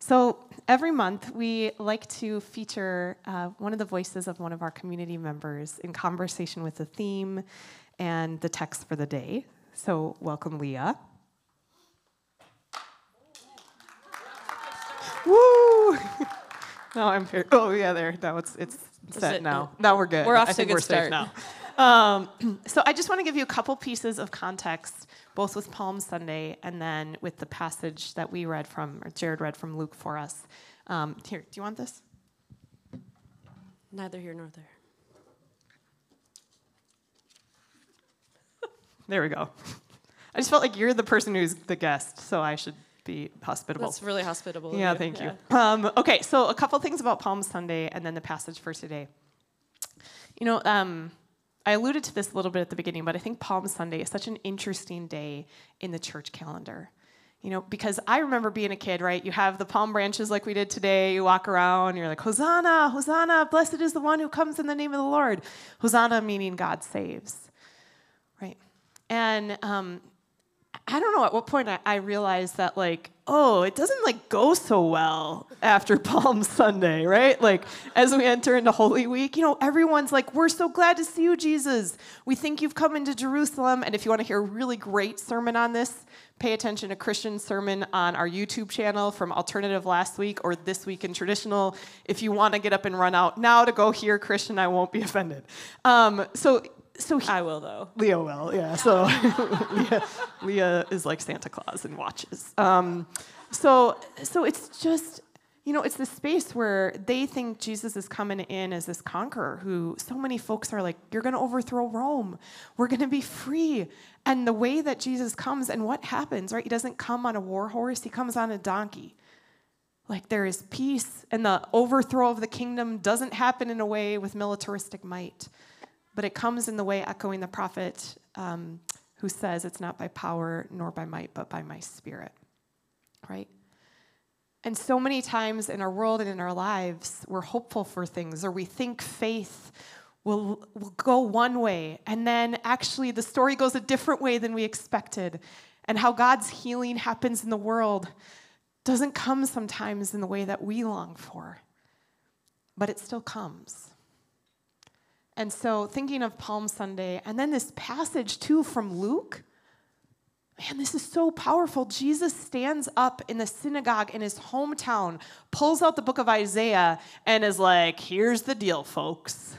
So every month, we like to feature uh, one of the voices of one of our community members in conversation with the theme and the text for the day. So, welcome, Leah. Woo! no, I'm here. Oh, yeah, there. Now it's it's set it- now. Now we're good. We're off I to a good we're start. now. Um, so I just want to give you a couple pieces of context, both with Palm Sunday and then with the passage that we read from, or Jared read from Luke for us. Um, here, do you want this? Neither here nor there. There we go. I just felt like you're the person who's the guest, so I should be hospitable. That's really hospitable. Yeah, you. thank you. Um, okay, so a couple things about Palm Sunday and then the passage for today. You know, um, I alluded to this a little bit at the beginning, but I think Palm Sunday is such an interesting day in the church calendar. You know, because I remember being a kid, right? You have the palm branches like we did today. You walk around, you're like, Hosanna, Hosanna, blessed is the one who comes in the name of the Lord. Hosanna meaning God saves, right? And um, I don't know at what point I, I realized that like, oh, it doesn't like go so well after Palm Sunday, right? Like as we enter into Holy Week, you know, everyone's like, we're so glad to see you, Jesus. We think you've come into Jerusalem. And if you want to hear a really great sermon on this, pay attention to Christian sermon on our YouTube channel from Alternative last week or this week in traditional. If you want to get up and run out now to go hear Christian, I won't be offended. Um, so so he- I will though. Leo will, yeah. So Leah, Leah is like Santa Claus and watches. Um, so, so it's just, you know, it's this space where they think Jesus is coming in as this conqueror who so many folks are like, you're going to overthrow Rome. We're going to be free. And the way that Jesus comes and what happens, right? He doesn't come on a war horse, he comes on a donkey. Like there is peace, and the overthrow of the kingdom doesn't happen in a way with militaristic might but it comes in the way echoing the prophet um, who says it's not by power nor by might but by my spirit right? And so many times in our world and in our lives we're hopeful for things or we think faith will, will go one way. And then actually the story goes a different way than we expected. And how god's healing happens in the world doesn't come sometimes in the way that we long for but it still comes and so, thinking of Palm Sunday, and then this passage too from Luke, man, this is so powerful. Jesus stands up in the synagogue in his hometown, pulls out the book of Isaiah, and is like, Here's the deal, folks.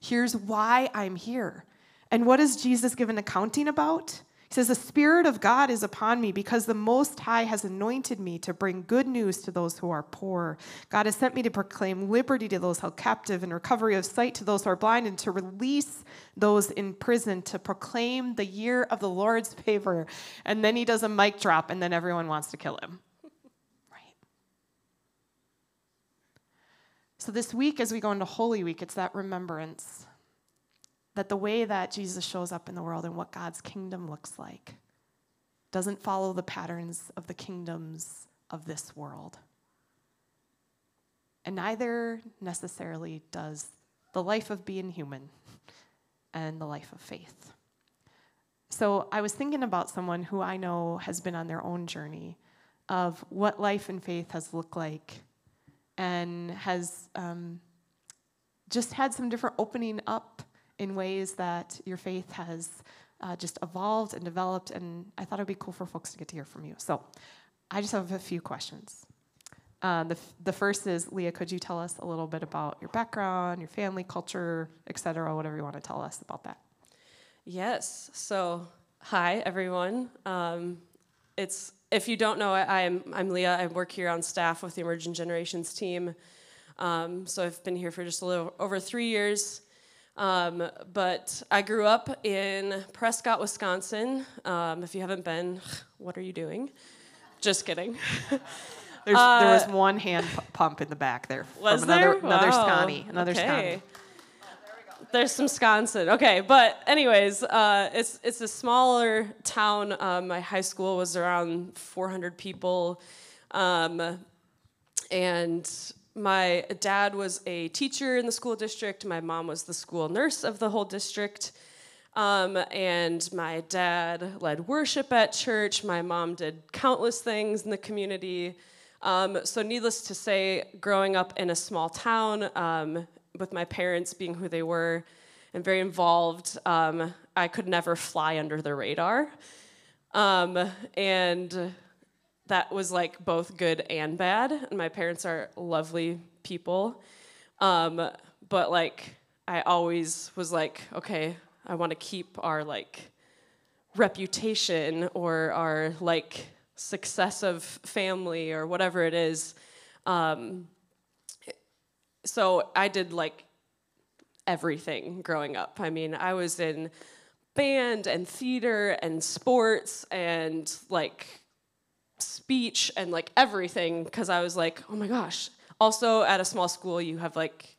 Here's why I'm here. And what is Jesus give an accounting about? He says, The Spirit of God is upon me because the Most High has anointed me to bring good news to those who are poor. God has sent me to proclaim liberty to those held captive and recovery of sight to those who are blind and to release those in prison, to proclaim the year of the Lord's favor. And then he does a mic drop, and then everyone wants to kill him. Right? So, this week, as we go into Holy Week, it's that remembrance that the way that Jesus shows up in the world and what God's kingdom looks like doesn't follow the patterns of the kingdoms of this world. And neither necessarily does the life of being human and the life of faith. So I was thinking about someone who I know has been on their own journey of what life and faith has looked like and has um, just had some different opening up in ways that your faith has uh, just evolved and developed. And I thought it would be cool for folks to get to hear from you. So I just have a few questions. Uh, the, f- the first is Leah, could you tell us a little bit about your background, your family, culture, et cetera, whatever you want to tell us about that? Yes. So, hi everyone. Um, it's if you don't know, I, I'm I'm Leah. I work here on staff with the Emerging Generations team. Um, so I've been here for just a little over three years. Um, but I grew up in Prescott, Wisconsin. Um, if you haven't been, what are you doing? Just kidding. There's, there was one hand pu- pump in the back there Was from another, there? another Wow. Scotty. Another okay. Scotty. There's some Wisconsin. Okay, but anyways, uh, it's it's a smaller town. Um, my high school was around 400 people, um, and my dad was a teacher in the school district. My mom was the school nurse of the whole district. Um, and my dad led worship at church. My mom did countless things in the community. Um, so, needless to say, growing up in a small town um, with my parents being who they were and very involved, um, I could never fly under the radar. Um, and that was like both good and bad. And my parents are lovely people. Um, but like, I always was like, okay, I want to keep our like reputation or our like success of family or whatever it is. Um, so I did like everything growing up. I mean, I was in band and theater and sports and like speech and like everything because I was like, oh my gosh. Also, at a small school, you have like,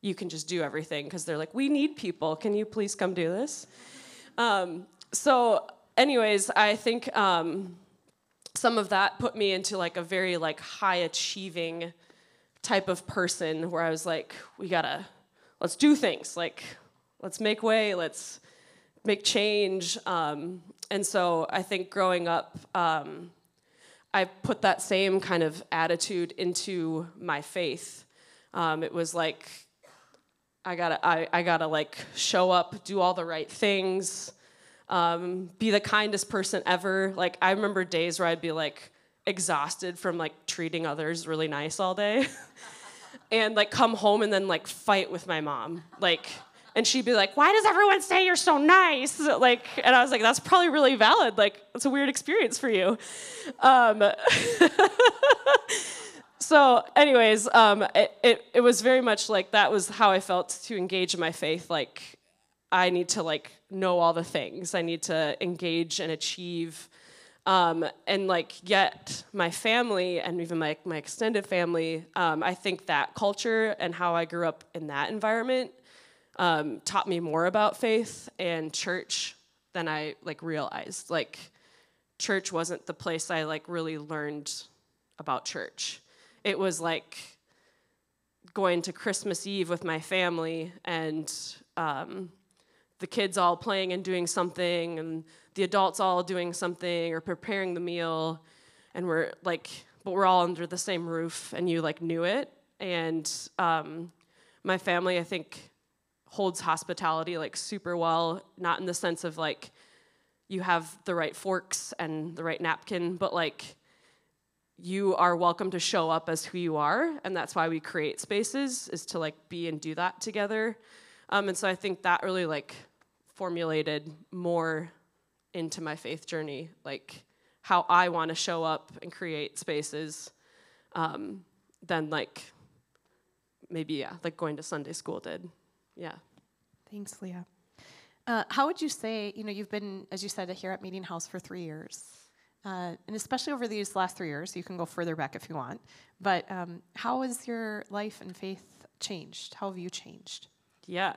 you can just do everything because they're like, we need people. Can you please come do this? Um, so, anyways, I think um, some of that put me into like a very like high achieving type of person where I was like, we gotta, let's do things. Like, let's make way. Let's make change. Um, and so I think growing up, um, I put that same kind of attitude into my faith. Um, it was like I gotta, I, I gotta like show up, do all the right things, um, be the kindest person ever. Like I remember days where I'd be like exhausted from like treating others really nice all day, and like come home and then like fight with my mom, like and she'd be like, "Why does everyone say you're so nice?" Like, and I was like, "That's probably really valid. Like, it's a weird experience for you." Um, so, anyways, um, it, it it was very much like that was how I felt to engage in my faith. Like, I need to like know all the things. I need to engage and achieve. Um, and like yet my family and even my, my extended family um, i think that culture and how i grew up in that environment um, taught me more about faith and church than I like realized. Like church wasn't the place I like really learned about church. It was like going to Christmas Eve with my family and um, the kids all playing and doing something and the adults all doing something or preparing the meal and we're like but we're all under the same roof and you like knew it and um, my family i think holds hospitality like super well, not in the sense of like you have the right forks and the right napkin, but like you are welcome to show up as who you are, and that's why we create spaces is to like be and do that together. Um, and so I think that really like formulated more into my faith journey, like how I want to show up and create spaces, um, than like maybe yeah, like going to Sunday school did. Yeah. Thanks, Leah. Uh, how would you say, you know, you've been, as you said, here at Meetinghouse for three years, uh, and especially over these last three years, you can go further back if you want, but um, how has your life and faith changed? How have you changed? Yeah.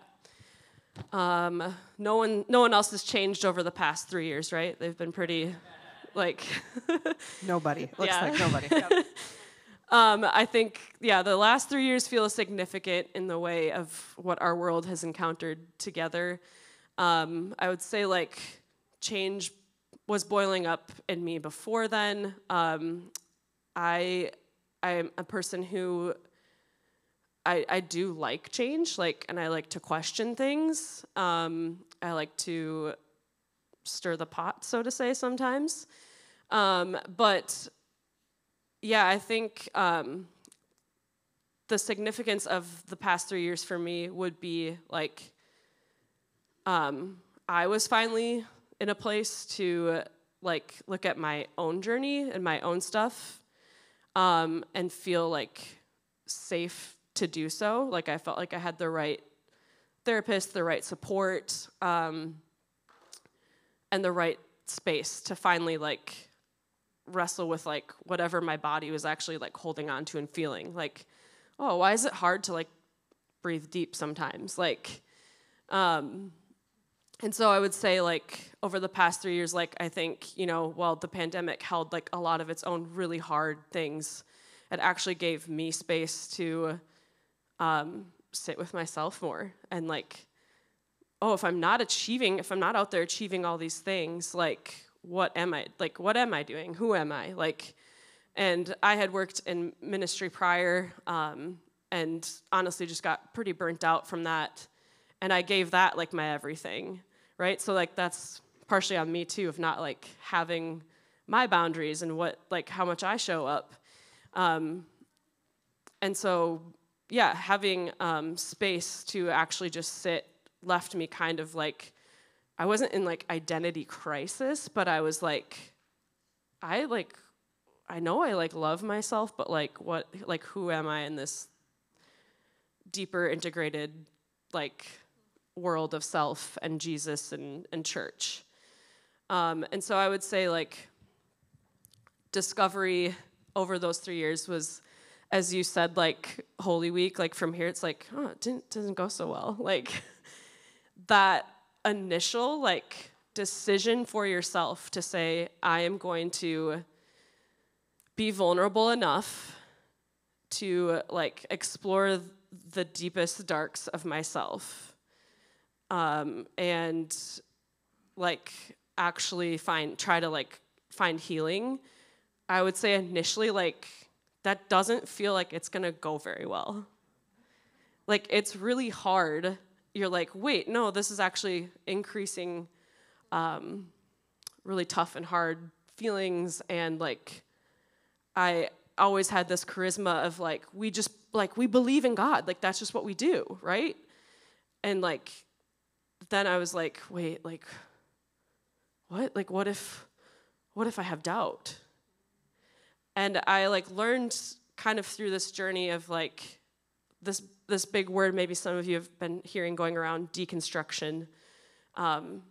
Um, no one, no one else has changed over the past three years, right? They've been pretty, like. nobody. Looks Yeah. like nobody. Um, I think, yeah, the last three years feel significant in the way of what our world has encountered together. Um, I would say, like, change was boiling up in me before then. Um, I, I'm a person who I, I do like change, like, and I like to question things. Um, I like to stir the pot, so to say, sometimes. Um, but yeah, I think um, the significance of the past three years for me would be like um, I was finally in a place to like look at my own journey and my own stuff um, and feel like safe to do so. Like I felt like I had the right therapist, the right support, um, and the right space to finally like wrestle with like whatever my body was actually like holding on to and feeling. Like oh why is it hard to like breathe deep sometimes? Like um and so i would say like over the past three years like i think you know while the pandemic held like a lot of its own really hard things it actually gave me space to um, sit with myself more and like oh if i'm not achieving if i'm not out there achieving all these things like what am I like what am I doing? Who am I? Like And I had worked in ministry prior um, and honestly just got pretty burnt out from that. And I gave that like my everything, right? So, like, that's partially on me too, of not like having my boundaries and what, like, how much I show up. Um, and so, yeah, having um, space to actually just sit left me kind of like, I wasn't in like identity crisis, but I was like, I like I know I like love myself, but like what like who am I in this deeper integrated like world of self and Jesus and, and church. Um, and so I would say like discovery over those three years was as you said like holy week like from here it's like oh it didn't doesn't go so well like that initial like decision for yourself to say i am going to be vulnerable enough to like explore the deepest darks of myself. Um, and like actually find try to like find healing. I would say initially like that doesn't feel like it's gonna go very well. Like it's really hard you're like wait no this is actually increasing um, really tough and hard feelings and like I always had this charisma of like we just like we believe in God, like that's just what we do, right? And like then I was like, wait, like what? Like what if what if I have doubt? And I like learned kind of through this journey of like this this big word maybe some of you have been hearing going around deconstruction um,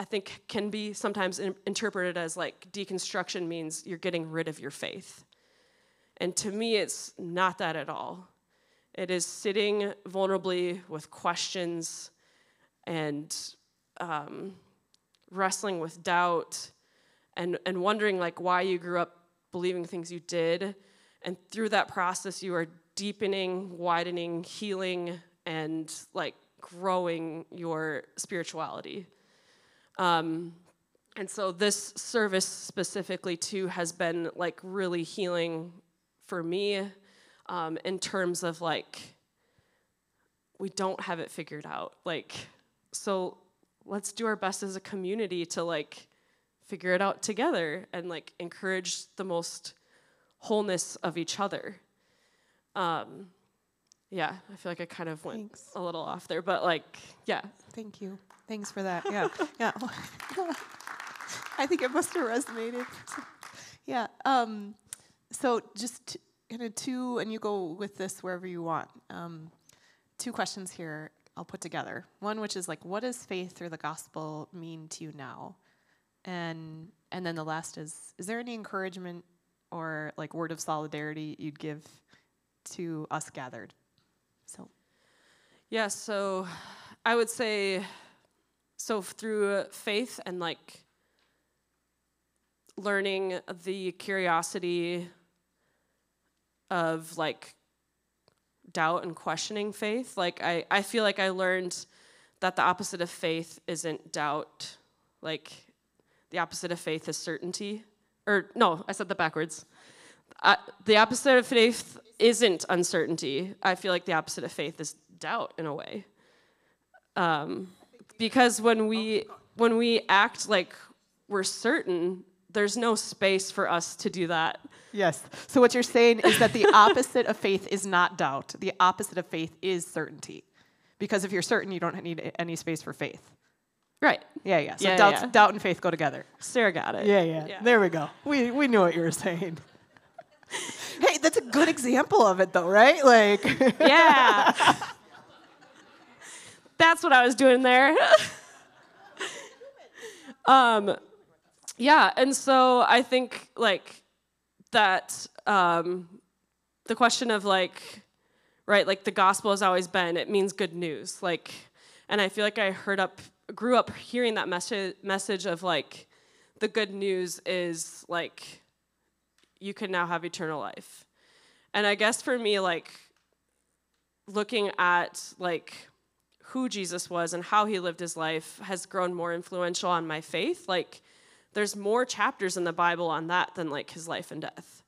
I think can be sometimes in, interpreted as like deconstruction means you're getting rid of your faith. And to me, it's not that at all. It is sitting vulnerably with questions and um, wrestling with doubt and, and wondering like why you grew up believing things you did. And through that process, you are deepening, widening, healing, and like growing your spirituality. Um, and so this service specifically too has been like really healing for me um, in terms of like we don't have it figured out like so let's do our best as a community to like figure it out together and like encourage the most wholeness of each other um, yeah i feel like i kind of went Thanks. a little off there but like yeah thank you Thanks for that. Yeah, yeah. I think it must have resonated. yeah. Um, so just kind of two, and you go with this wherever you want. Um, two questions here I'll put together. One, which is like, what does faith through the gospel mean to you now? And and then the last is, is there any encouragement or like word of solidarity you'd give to us gathered? So. Yeah. So, I would say so through faith and like learning the curiosity of like doubt and questioning faith, like I, I feel like I learned that the opposite of faith isn't doubt. Like the opposite of faith is certainty. Or no, I said that backwards. Uh, the opposite of faith isn't uncertainty. I feel like the opposite of faith is doubt in a way. Um, because when we when we act like we're certain, there's no space for us to do that. Yes. So what you're saying is that the opposite of faith is not doubt. The opposite of faith is certainty. Because if you're certain, you don't need any space for faith. Right. Yeah, yeah. So yeah, doubt, yeah. doubt and faith go together. Sarah got it. Yeah, yeah, yeah. There we go. We, we knew what you were saying. Hey, that's a good example of it, though, right? Like. yeah. That's what I was doing there. um, yeah, and so I think like that um, the question of like, right, like the gospel has always been it means good news, like, and I feel like I heard up, grew up hearing that message message of like, the good news is like, you can now have eternal life, and I guess for me like, looking at like who Jesus was and how he lived his life has grown more influential on my faith. Like there's more chapters in the Bible on that than like his life and death.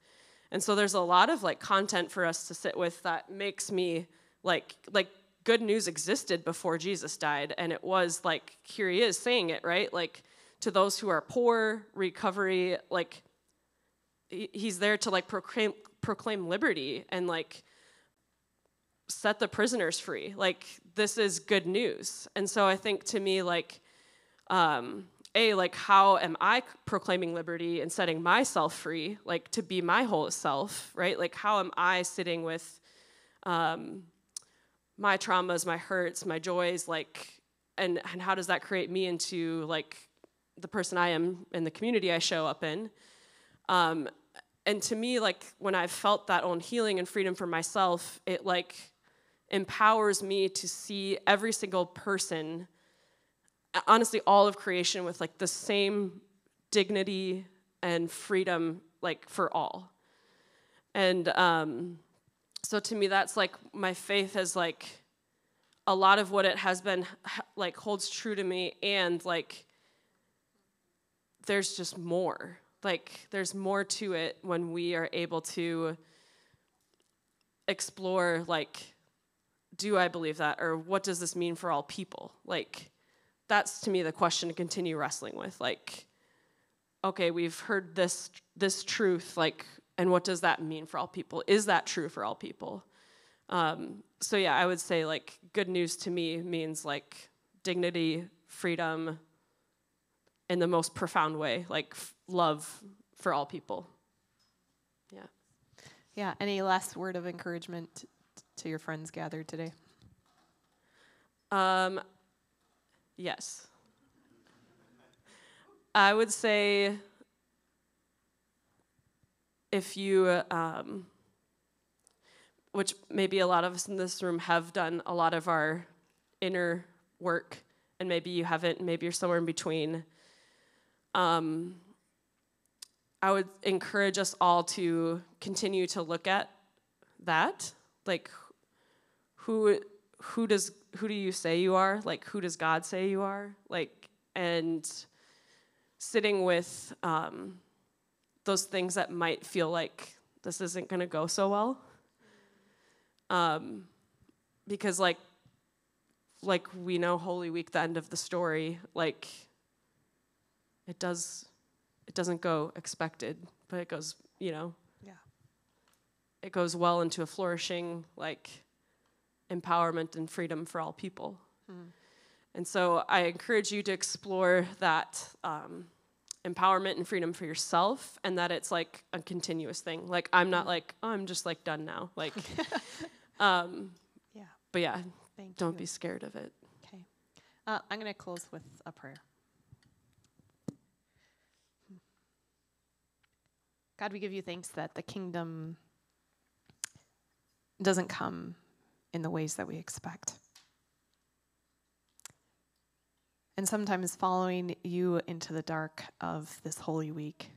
And so there's a lot of like content for us to sit with that makes me like like good news existed before Jesus died and it was like here he is saying it, right? Like to those who are poor, recovery, like he's there to like proclaim proclaim liberty and like set the prisoners free. Like this is good news. And so I think to me like um a like how am i proclaiming liberty and setting myself free like to be my whole self right like how am i sitting with um, my traumas my hurts my joys like and and how does that create me into like the person i am in the community i show up in um, and to me like when i've felt that own healing and freedom for myself it like empowers me to see every single person honestly all of creation with like the same dignity and freedom like for all. And um, so to me that's like my faith has like a lot of what it has been like holds true to me and like there's just more like there's more to it when we are able to explore like do i believe that or what does this mean for all people? Like that's to me the question to continue wrestling with like okay we've heard this this truth like and what does that mean for all people? Is that true for all people? Um, so yeah i would say like good news to me means like dignity freedom in the most profound way like f- love for all people yeah yeah any last word of encouragement to your friends gathered today um, Yes. I would say if you, um, which maybe a lot of us in this room have done a lot of our inner work, and maybe you haven't, maybe you're somewhere in between. Um, I would encourage us all to continue to look at that, like who who does who do you say you are? Like, who does God say you are? Like, and sitting with um, those things that might feel like this isn't going to go so well. Um, because, like, like we know Holy Week, the end of the story, like, it does, it doesn't go expected, but it goes, you know, yeah, it goes well into a flourishing, like, empowerment and freedom for all people. Mm. And so I encourage you to explore that um, empowerment and freedom for yourself, and that it's like a continuous thing. Like I'm not like oh, I'm just like done now. Like, um, yeah. But yeah, Thank don't you. be scared of it. Okay, uh, I'm gonna close with a prayer. God, we give you thanks that the kingdom doesn't come in the ways that we expect. And sometimes following you into the dark of this Holy Week,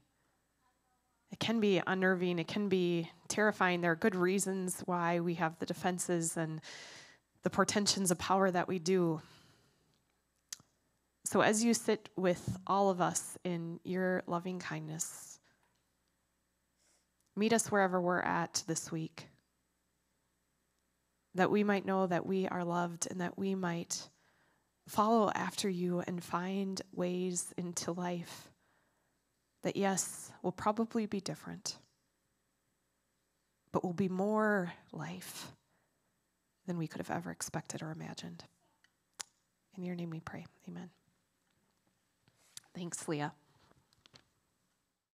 it can be unnerving, it can be terrifying. There are good reasons why we have the defenses and the portentions of power that we do. So, as you sit with all of us in your loving kindness, meet us wherever we're at this week that we might know that we are loved and that we might follow after you and find ways into life that, yes, will probably be different, but will be more life than we could have ever expected or imagined. In your name we pray. Amen. Thanks, Leah.